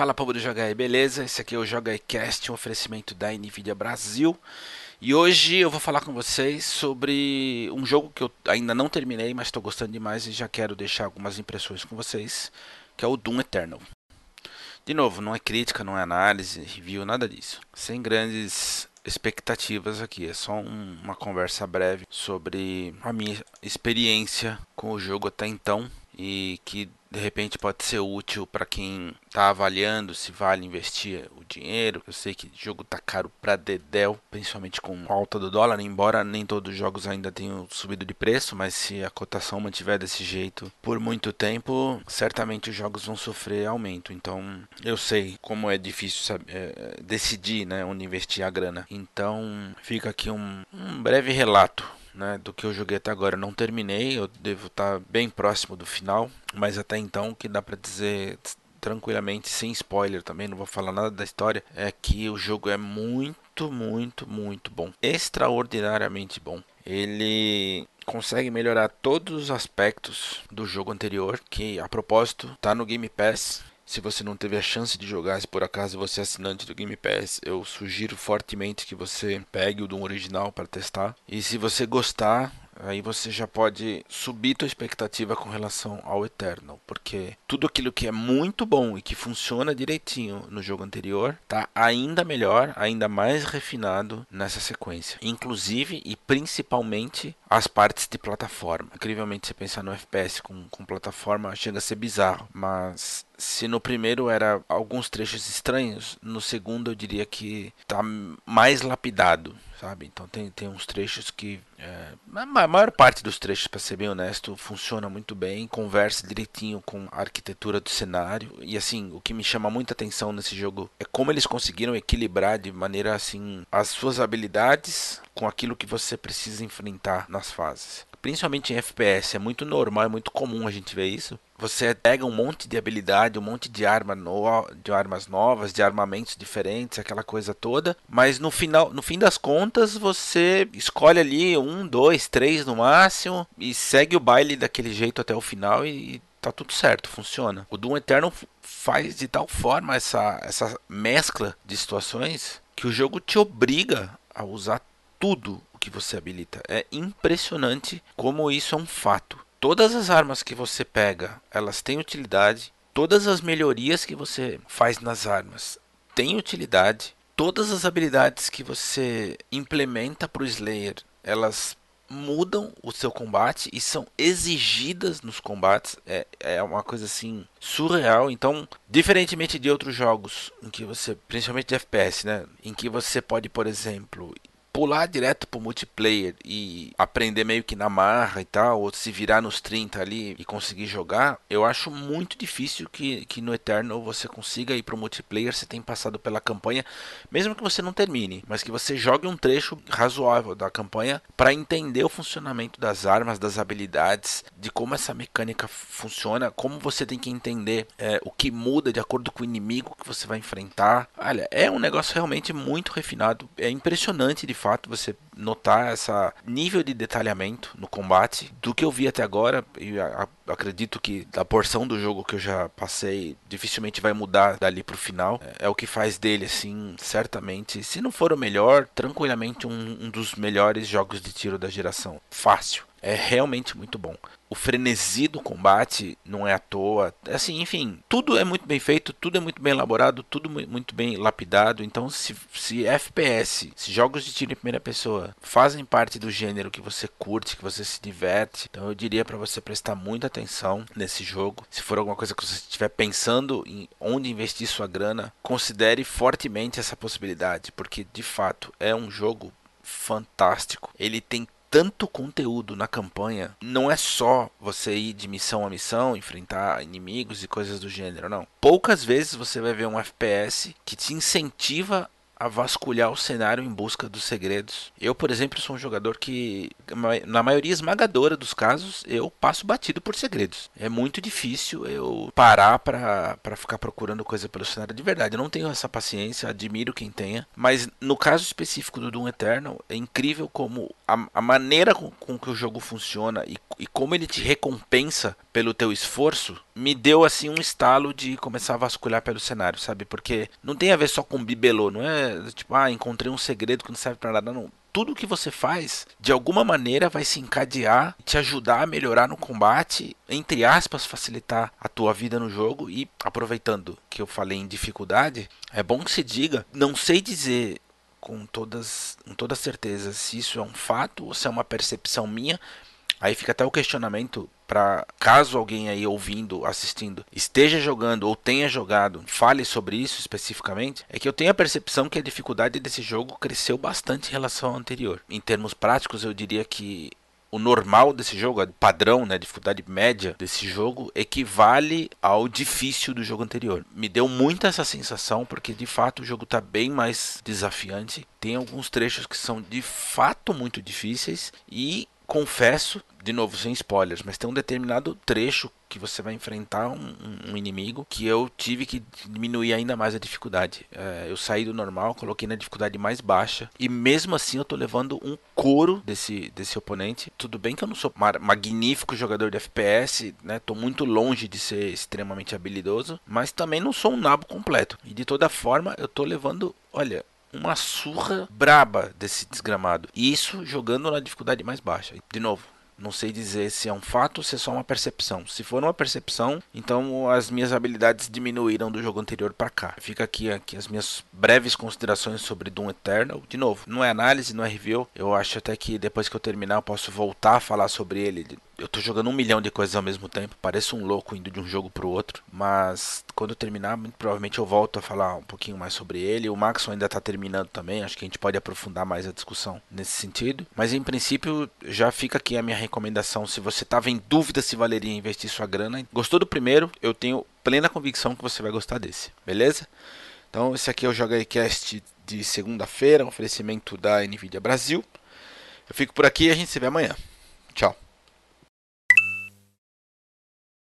Fala povo do aí, beleza? Esse aqui é o Joga Cast, um oferecimento da Nvidia Brasil. E hoje eu vou falar com vocês sobre um jogo que eu ainda não terminei, mas estou gostando demais e já quero deixar algumas impressões com vocês, que é o Doom Eternal. De novo, não é crítica, não é análise, review, nada disso. Sem grandes expectativas aqui, é só um, uma conversa breve sobre a minha experiência com o jogo até então e que de repente pode ser útil para quem está avaliando se vale investir o dinheiro. Eu sei que o jogo tá caro para dedéu, principalmente com a alta do dólar, embora nem todos os jogos ainda tenham subido de preço, mas se a cotação mantiver desse jeito por muito tempo, certamente os jogos vão sofrer aumento. Então, eu sei como é difícil saber, é, decidir, né, onde investir a grana. Então, fica aqui um, um breve relato né, do que eu joguei até agora. Eu não terminei, eu devo estar bem próximo do final, mas até então o que dá para dizer tranquilamente, sem spoiler também, não vou falar nada da história, é que o jogo é muito, muito, muito bom. Extraordinariamente bom. Ele consegue melhorar todos os aspectos do jogo anterior, que a propósito está no Game Pass. Se você não teve a chance de jogar, se por acaso você é assinante do Game Pass, eu sugiro fortemente que você pegue o do original para testar. E se você gostar, aí você já pode subir tua expectativa com relação ao Eternal, porque tudo aquilo que é muito bom e que funciona direitinho no jogo anterior tá ainda melhor, ainda mais refinado nessa sequência. Inclusive e principalmente as partes de plataforma. Incrivelmente, você pensar no FPS com, com plataforma chega a ser bizarro, mas se no primeiro era alguns trechos estranhos, no segundo eu diria que tá mais lapidado sabe? Então tem, tem uns trechos que. É, a maior parte dos trechos, para ser bem honesto, funciona muito bem, conversa direitinho com a arquitetura do cenário. E assim, o que me chama muita atenção nesse jogo é como eles conseguiram equilibrar de maneira assim as suas habilidades com aquilo que você precisa enfrentar nas fases principalmente em FPS, é muito normal, é muito comum a gente ver isso. Você pega um monte de habilidade, um monte de, arma no, de armas novas, de armamentos diferentes, aquela coisa toda. Mas no final, no fim das contas, você escolhe ali um, dois, três no máximo e segue o baile daquele jeito até o final e tá tudo certo, funciona. O Doom Eternal faz de tal forma essa, essa mescla de situações que o jogo te obriga a usar tudo que você habilita. É impressionante como isso é um fato. Todas as armas que você pega, elas têm utilidade. Todas as melhorias que você faz nas armas têm utilidade. Todas as habilidades que você implementa para o Slayer, elas mudam o seu combate e são exigidas nos combates. É, é uma coisa assim surreal. Então, diferentemente de outros jogos em que você, principalmente de FPS, né, em que você pode, por exemplo, pular direto pro multiplayer e aprender meio que na marra e tal, ou se virar nos 30 ali e conseguir jogar, eu acho muito difícil que, que no Eternal você consiga ir pro multiplayer, você tem passado pela campanha, mesmo que você não termine, mas que você jogue um trecho razoável da campanha para entender o funcionamento das armas, das habilidades, de como essa mecânica funciona, como você tem que entender é, o que muda de acordo com o inimigo que você vai enfrentar. Olha, é um negócio realmente muito refinado, é impressionante de fato você notar essa nível de detalhamento no combate do que eu vi até agora e acredito que da porção do jogo que eu já passei dificilmente vai mudar dali pro final. É, é o que faz dele assim certamente. Se não for o melhor tranquilamente um, um dos melhores jogos de tiro da geração. Fácil é realmente muito bom o frenesi do combate não é à toa. Assim, enfim, tudo é muito bem feito, tudo é muito bem elaborado, tudo muito bem lapidado. Então, se, se FPS, se jogos de tiro em primeira pessoa fazem parte do gênero que você curte, que você se diverte, então eu diria para você prestar muita atenção nesse jogo. Se for alguma coisa que você estiver pensando em onde investir sua grana, considere fortemente essa possibilidade, porque de fato é um jogo fantástico. Ele tem tanto conteúdo na campanha. Não é só você ir de missão a missão, enfrentar inimigos e coisas do gênero, não. Poucas vezes você vai ver um FPS que te incentiva a vasculhar o cenário em busca dos segredos. Eu, por exemplo, sou um jogador que, na maioria esmagadora dos casos, eu passo batido por segredos. É muito difícil eu parar para ficar procurando coisa pelo cenário de verdade. Eu não tenho essa paciência, admiro quem tenha. Mas no caso específico do Doom Eternal, é incrível como a, a maneira com, com, que o jogo funciona e, e como ele te recompensa pelo teu esforço me deu assim um estalo de começar a vasculhar pelo cenário, sabe? Porque não tem a ver só com bibelô, não é tipo, ah, encontrei um segredo que não serve para nada, não. Tudo que você faz, de alguma maneira, vai se encadear, te ajudar a melhorar no combate, entre aspas, facilitar a tua vida no jogo. E aproveitando que eu falei em dificuldade, é bom que se diga, não sei dizer com todas, com toda certeza se isso é um fato ou se é uma percepção minha, Aí fica até o questionamento para caso alguém aí ouvindo, assistindo, esteja jogando ou tenha jogado, fale sobre isso especificamente, é que eu tenho a percepção que a dificuldade desse jogo cresceu bastante em relação ao anterior. Em termos práticos, eu diria que o normal desse jogo, o padrão, né, dificuldade média desse jogo, equivale ao difícil do jogo anterior. Me deu muito essa sensação, porque de fato o jogo está bem mais desafiante. Tem alguns trechos que são de fato muito difíceis e confesso, de novo, sem spoilers, mas tem um determinado trecho que você vai enfrentar um, um inimigo que eu tive que diminuir ainda mais a dificuldade. É, eu saí do normal, coloquei na dificuldade mais baixa e mesmo assim eu tô levando um couro desse, desse oponente. Tudo bem que eu não sou magnífico jogador de FPS, né? Tô muito longe de ser extremamente habilidoso, mas também não sou um nabo completo. E de toda forma eu tô levando, olha, uma surra braba desse desgramado. E isso jogando na dificuldade mais baixa. De novo, não sei dizer se é um fato ou se é só uma percepção. Se for uma percepção, então as minhas habilidades diminuíram do jogo anterior para cá. Fica aqui, aqui as minhas breves considerações sobre Doom Eternal. De novo, não é análise, não é review. Eu acho até que depois que eu terminar eu posso voltar a falar sobre ele eu tô jogando um milhão de coisas ao mesmo tempo, pareço um louco indo de um jogo pro outro, mas quando eu terminar, muito provavelmente eu volto a falar um pouquinho mais sobre ele. O Max ainda tá terminando também, acho que a gente pode aprofundar mais a discussão nesse sentido, mas em princípio já fica aqui a minha recomendação, se você tava em dúvida se valeria investir sua grana, gostou do primeiro, eu tenho plena convicção que você vai gostar desse, beleza? Então esse aqui é o Joga Cast de segunda-feira, um oferecimento da Nvidia Brasil. Eu fico por aqui e a gente se vê amanhã. Tchau.